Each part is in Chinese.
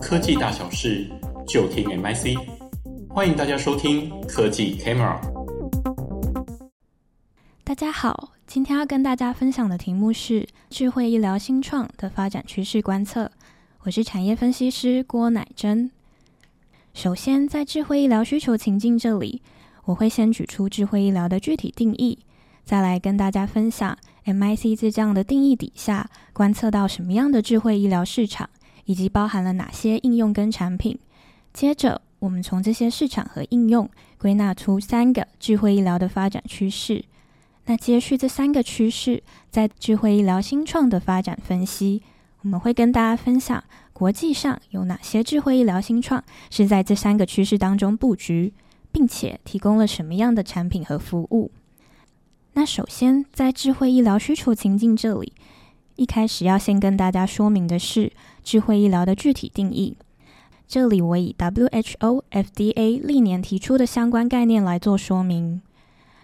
科技大小事就听 MIC，欢迎大家收听科技 Camera。大家好，今天要跟大家分享的题目是智慧医疗新创的发展趋势观测。我是产业分析师郭乃真。首先，在智慧医疗需求情境这里，我会先举出智慧医疗的具体定义，再来跟大家分享 MIC 在这样的定义底下观测到什么样的智慧医疗市场，以及包含了哪些应用跟产品。接着，我们从这些市场和应用归纳出三个智慧医疗的发展趋势。那接续这三个趋势，在智慧医疗新创的发展分析，我们会跟大家分享国际上有哪些智慧医疗新创是在这三个趋势当中布局，并且提供了什么样的产品和服务。那首先，在智慧医疗需求情境这里，一开始要先跟大家说明的是智慧医疗的具体定义。这里我以 WHO、FDA 历年提出的相关概念来做说明。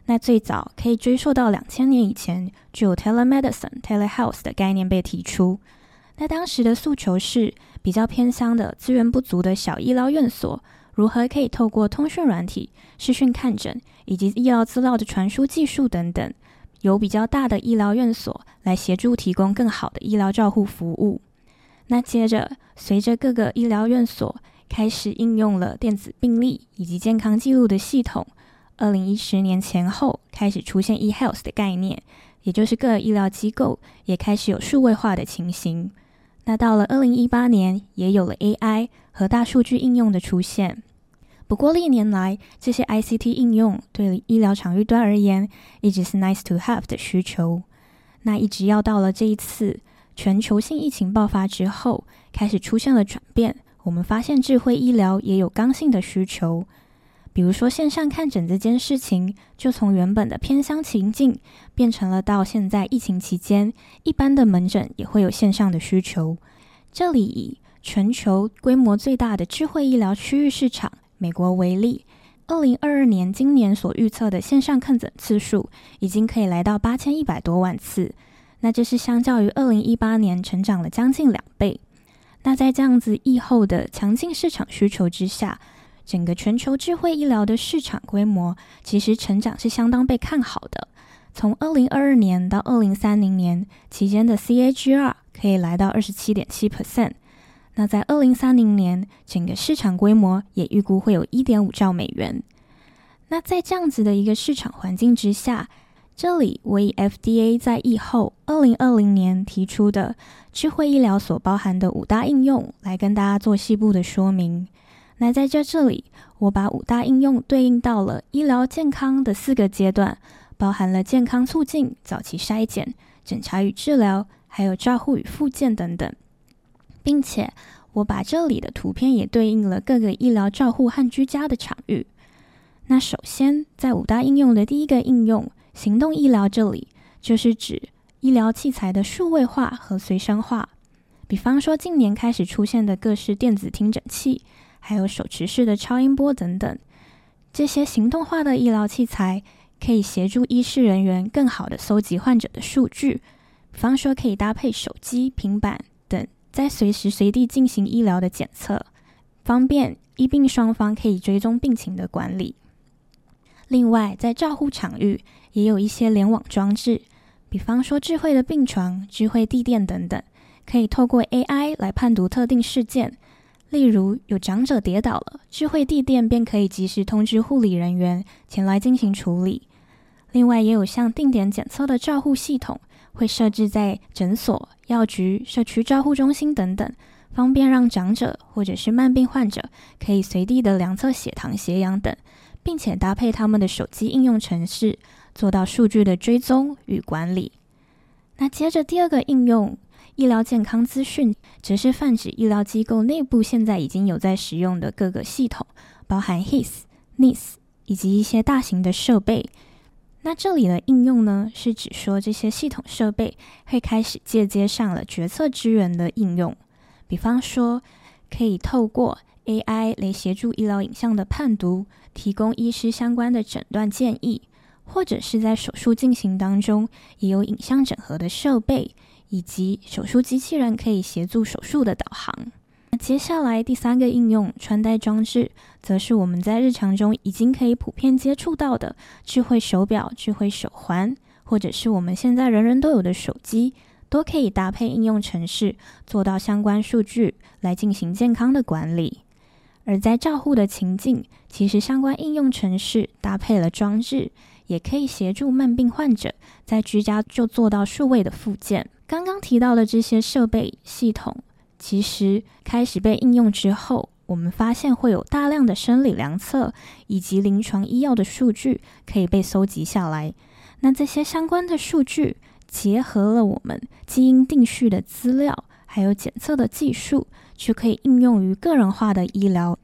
那最早可以追溯到两千年以前，就有 telemedicine、telehealth 的概念被提出。那当时的诉求是比较偏乡的资源不足的小医疗院所，如何可以透过通讯软体、视讯看诊以及医疗资料的传输技术等等，由比较大的医疗院所来协助提供更好的医疗照护服务。那接着，随着各个医疗院所开始应用了电子病历以及健康记录的系统。二零一十年前后开始出现 e-health 的概念，也就是各医疗机构也开始有数位化的情形。那到了二零一八年，也有了 AI 和大数据应用的出现。不过历年来，这些 ICT 应用对医疗场域端而言，一直是 nice to have 的需求。那一直要到了这一次全球性疫情爆发之后，开始出现了转变。我们发现智慧医疗也有刚性的需求。比如说线上看诊这件事情，就从原本的偏乡情境，变成了到现在疫情期间，一般的门诊也会有线上的需求。这里以全球规模最大的智慧医疗区域市场美国为例，二零二二年今年所预测的线上看诊次数，已经可以来到八千一百多万次，那这是相较于二零一八年成长了将近两倍。那在这样子疫后的强劲市场需求之下，整个全球智慧医疗的市场规模其实成长是相当被看好的。从二零二二年到二零三零年期间的 CAGR 可以来到二十七点七 percent。那在二零三零年，整个市场规模也预估会有一点五兆美元。那在这样子的一个市场环境之下，这里我以 FDA 在疫后二零二零年提出的智慧医疗所包含的五大应用来跟大家做细部的说明。那在这这里，我把五大应用对应到了医疗健康的四个阶段，包含了健康促进、早期筛检、检查与治疗，还有照护与复健等等，并且我把这里的图片也对应了各个医疗照护和居家的场域。那首先，在五大应用的第一个应用——行动医疗这里，就是指医疗器材的数位化和随身化，比方说近年开始出现的各式电子听诊器。还有手持式的超音波等等，这些行动化的医疗器材可以协助医事人员更好的搜集患者的数据，比方说可以搭配手机、平板等，在随时随地进行医疗的检测，方便医病双方可以追踪病情的管理。另外，在照护场域也有一些联网装置，比方说智慧的病床、智慧地垫等等，可以透过 AI 来判读特定事件。例如，有长者跌倒了，智慧地垫便可以及时通知护理人员前来进行处理。另外，也有像定点检测的照护系统，会设置在诊所、药局、社区照护中心等等，方便让长者或者是慢病患者可以随地的量测血糖、血氧等，并且搭配他们的手机应用程式，做到数据的追踪与管理。那接着第二个应用。医疗健康资讯，则是泛指医疗机构内部现在已经有在使用的各个系统，包含 HIS、NIS 以及一些大型的设备。那这里的应用呢，是指说这些系统设备会开始借接上了决策支援的应用，比方说可以透过 AI 来协助医疗影像的判读，提供医师相关的诊断建议，或者是在手术进行当中也有影像整合的设备。以及手术机器人可以协助手术的导航。接下来第三个应用，穿戴装置，则是我们在日常中已经可以普遍接触到的智慧手表、智慧手环，或者是我们现在人人都有的手机，都可以搭配应用程式，做到相关数据来进行健康的管理。而在照护的情境，其实相关应用程式搭配了装置，也可以协助慢病患者在居家就做到数位的复健。刚刚提到的这些设备系统，其实开始被应用之后，我们发现会有大量的生理量测以及临床医药的数据可以被搜集下来。那这些相关的数据，结合了我们基因定序的资料，还有检测的技术。就可以应用于个人化的医疗，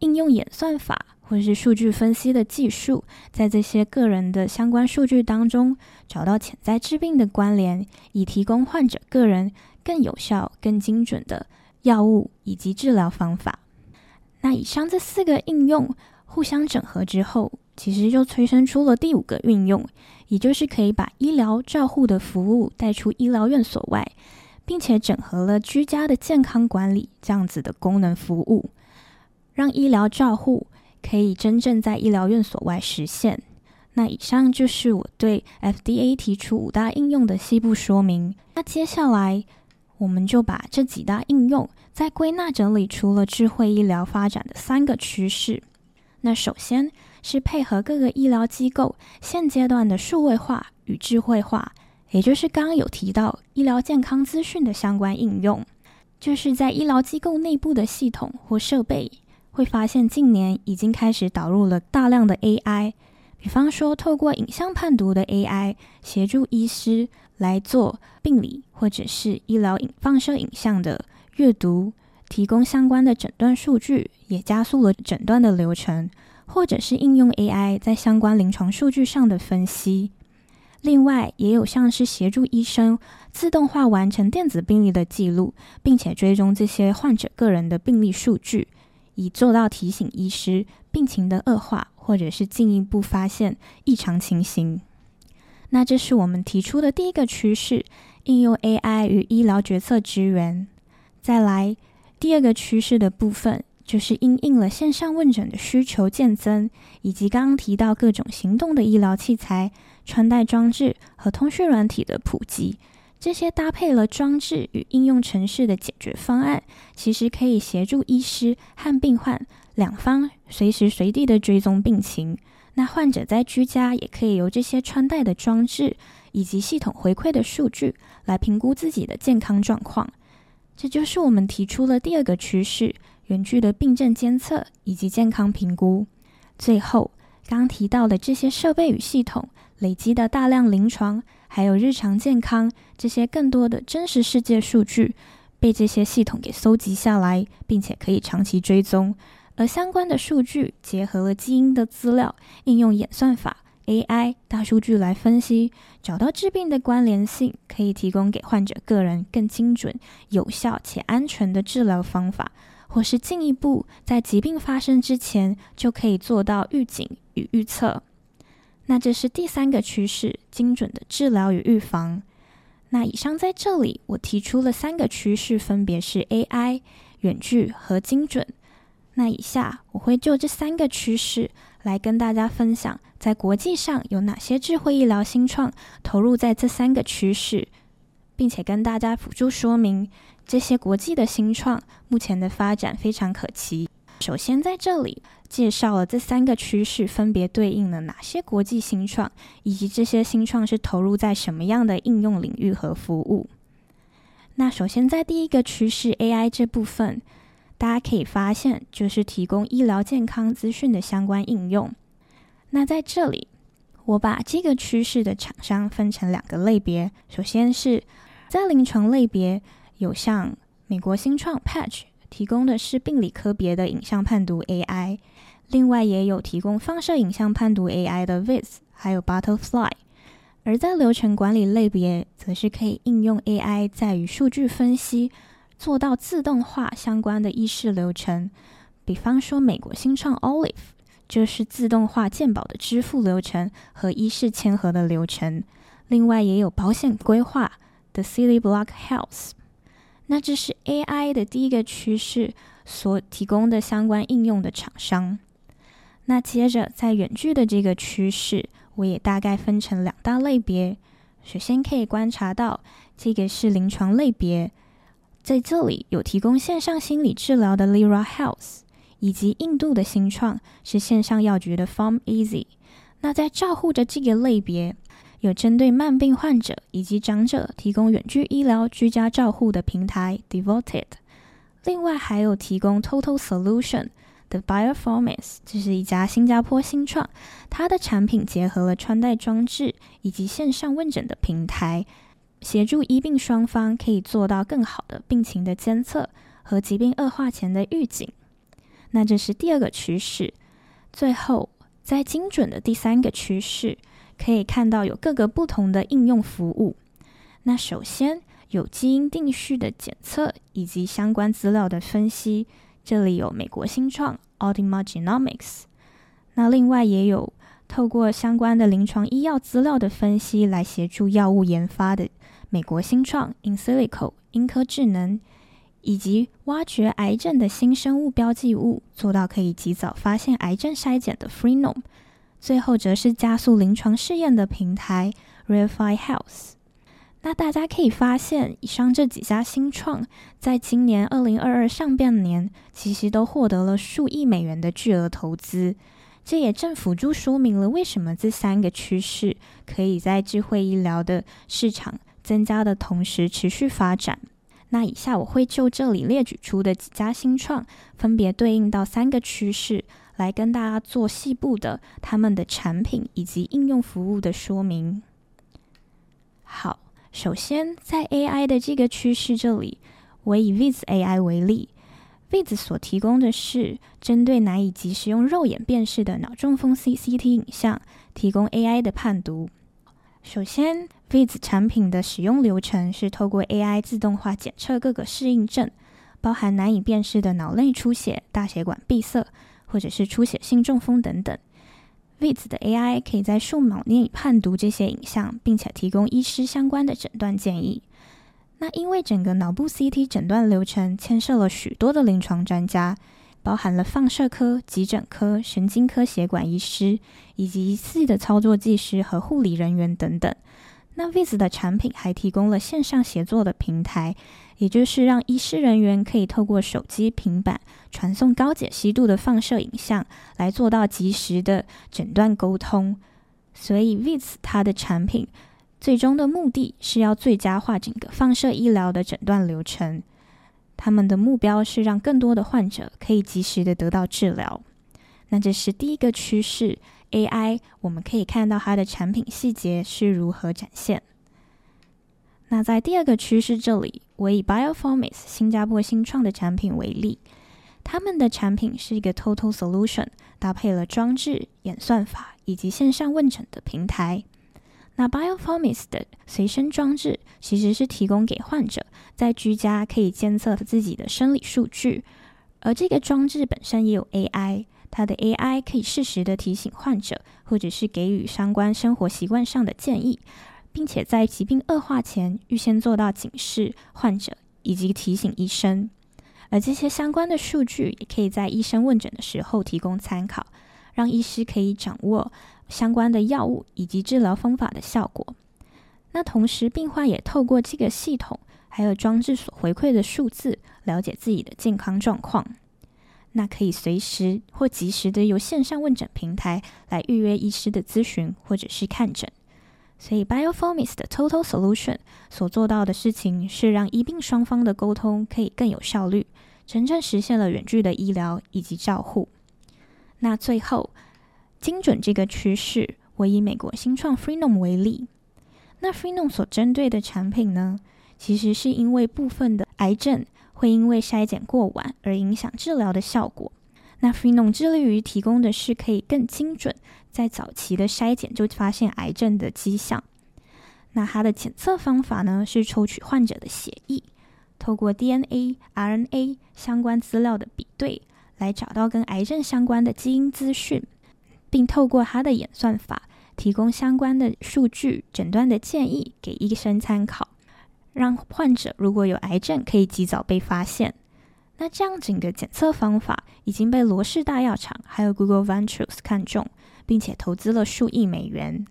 应用演算法或是数据分析的技术，在这些个人的相关数据当中找到潜在致病的关联，以提供患者个人更有效、更精准的药物以及治疗方法。那以上这四个应用互相整合之后，其实就催生出了第五个运用，也就是可以把医疗照护的服务带出医疗院所外。并且整合了居家的健康管理这样子的功能服务，让医疗照护可以真正在医疗院所外实现。那以上就是我对 FDA 提出五大应用的细部说明。那接下来我们就把这几大应用再归纳整理出了智慧医疗发展的三个趋势。那首先是配合各个医疗机构现阶段的数位化与智慧化。也就是刚刚有提到医疗健康资讯的相关应用，就是在医疗机构内部的系统或设备，会发现近年已经开始导入了大量的 AI，比方说透过影像判读的 AI 协助医师来做病理或者是医疗影放射影像的阅读，提供相关的诊断数据，也加速了诊断的流程，或者是应用 AI 在相关临床数据上的分析。另外，也有像是协助医生自动化完成电子病历的记录，并且追踪这些患者个人的病历数据，以做到提醒医师病情的恶化，或者是进一步发现异常情形。那这是我们提出的第一个趋势：应用 AI 与医疗决策支援。再来，第二个趋势的部分，就是因应了线上问诊的需求渐增，以及刚刚提到各种行动的医疗器材。穿戴装置和通讯软体的普及，这些搭配了装置与应用程式的解决方案，其实可以协助医师和病患两方随时随地的追踪病情。那患者在居家也可以由这些穿戴的装置以及系统回馈的数据来评估自己的健康状况。这就是我们提出了第二个趋势：远距的病症监测以及健康评估。最后，刚提到的这些设备与系统。累积的大量临床，还有日常健康这些更多的真实世界数据，被这些系统给搜集下来，并且可以长期追踪。而相关的数据结合了基因的资料，应用演算法、AI、大数据来分析，找到致病的关联性，可以提供给患者个人更精准、有效且安全的治疗方法，或是进一步在疾病发生之前就可以做到预警与预测。那这是第三个趋势，精准的治疗与预防。那以上在这里，我提出了三个趋势，分别是 AI、远距和精准。那以下我会就这三个趋势来跟大家分享，在国际上有哪些智慧医疗新创投入在这三个趋势，并且跟大家辅助说明这些国际的新创目前的发展非常可期。首先，在这里介绍了这三个趋势分别对应了哪些国际新创，以及这些新创是投入在什么样的应用领域和服务。那首先，在第一个趋势 AI 这部分，大家可以发现，就是提供医疗健康资讯的相关应用。那在这里，我把这个趋势的厂商分成两个类别。首先是在临床类别，有像美国新创 Patch。提供的是病理科别的影像判读 AI，另外也有提供放射影像判读 AI 的 Viz，还有 Butterfly。而在流程管理类别，则是可以应用 AI 在于数据分析，做到自动化相关的医事流程。比方说，美国新创 Olive 就是自动化健保的支付流程和医事签核的流程。另外也有保险规划、的 Cityblock Health。那这是 AI 的第一个趋势所提供的相关应用的厂商。那接着在远距的这个趋势，我也大概分成两大类别。首先可以观察到，这个是临床类别，在这里有提供线上心理治疗的 Lyra Health，以及印度的新创是线上药局的 PharmEasy。那在照护的这个类别，有针对慢病患者以及长者提供远距医疗居家照护的平台 Devoted。另外还有提供 Total Solution。的 Bioformis，这是一家新加坡新创，它的产品结合了穿戴装置以及线上问诊的平台，协助医病双方可以做到更好的病情的监测和疾病恶化前的预警。那这是第二个趋势。最后，在精准的第三个趋势，可以看到有各个不同的应用服务。那首先有基因定序的检测以及相关资料的分析。这里有美国新创 Ultima Genomics，那另外也有透过相关的临床医药资料的分析来协助药物研发的美国新创 Insilico 英科智能，以及挖掘癌症的新生物标记物，做到可以及早发现癌症筛检的 Freenome，最后则是加速临床试验的平台 Reify Health。那大家可以发现，以上这几家新创，在今年二零二二上半年，其实都获得了数亿美元的巨额投资。这也正辅助说明了为什么这三个趋势可以在智慧医疗的市场增加的同时持续发展。那以下我会就这里列举出的几家新创，分别对应到三个趋势，来跟大家做细部的他们的产品以及应用服务的说明。好。首先，在 AI 的这个趋势这里，我以 Viz AI 为例，Viz 所提供的是针对难以及时用肉眼辨识的脑中风 CCT 影像，提供 AI 的判读。首先，Viz 产品的使用流程是透过 AI 自动化检测各个适应症，包含难以辨识的脑内出血、大血管闭塞，或者是出血性中风等等。Viz 的 AI 可以在数秒内判读这些影像，并且提供医师相关的诊断建议。那因为整个脑部 CT 诊断流程牵涉了许多的临床专家，包含了放射科、急诊科、神经科血管医师，以及一次的操作技师和护理人员等等。那 Viz 的产品还提供了线上协作的平台，也就是让医师人员可以透过手机、平板传送高解析度的放射影像，来做到及时的诊断沟通。所以 Viz 它的产品最终的目的是要最佳化整个放射医疗的诊断流程。他们的目标是让更多的患者可以及时的得到治疗。那这是第一个趋势。AI，我们可以看到它的产品细节是如何展现。那在第二个趋势这里，我以 Bioformis 新加坡新创的产品为例，他们的产品是一个 Total Solution，搭配了装置、演算法以及线上问诊的平台。那 Bioformis 的随身装置其实是提供给患者在居家可以监测自己的生理数据，而这个装置本身也有 AI。它的 AI 可以适时的提醒患者，或者是给予相关生活习惯上的建议，并且在疾病恶化前预先做到警示患者以及提醒医生。而这些相关的数据也可以在医生问诊的时候提供参考，让医师可以掌握相关的药物以及治疗方法的效果。那同时，病患也透过这个系统还有装置所回馈的数字，了解自己的健康状况。那可以随时或及时的由线上问诊平台来预约医师的咨询或者是看诊，所以 Bioformis 的 Total Solution 所做到的事情是让医病双方的沟通可以更有效率，真正实现了远距的医疗以及照护。那最后，精准这个趋势，我以美国新创 FreeNOM 为例。那 FreeNOM 所针对的产品呢，其实是因为部分的癌症。会因为筛检过晚而影响治疗的效果。那 f r e n o m 致力于提供的是可以更精准，在早期的筛检就发现癌症的迹象。那它的检测方法呢，是抽取患者的血液，透过 DNA、RNA 相关资料的比对，来找到跟癌症相关的基因资讯，并透过它的演算法，提供相关的数据诊断的建议给医生参考。让患者如果有癌症可以及早被发现。那这样整个检测方法已经被罗氏大药厂还有 Google Ventures 看中，并且投资了数亿美元。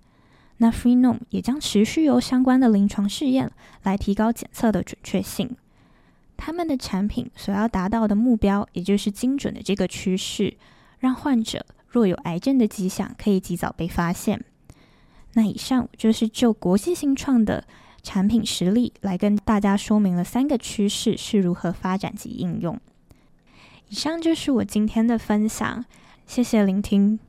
那 Freenome 也将持续由相关的临床试验来提高检测的准确性。他们的产品所要达到的目标，也就是精准的这个趋势，让患者若有癌症的迹象可以及早被发现。那以上就是就国际新创的产品实例来跟大家说明了三个趋势是如何发展及应用。以上就是我今天的分享，谢谢聆听。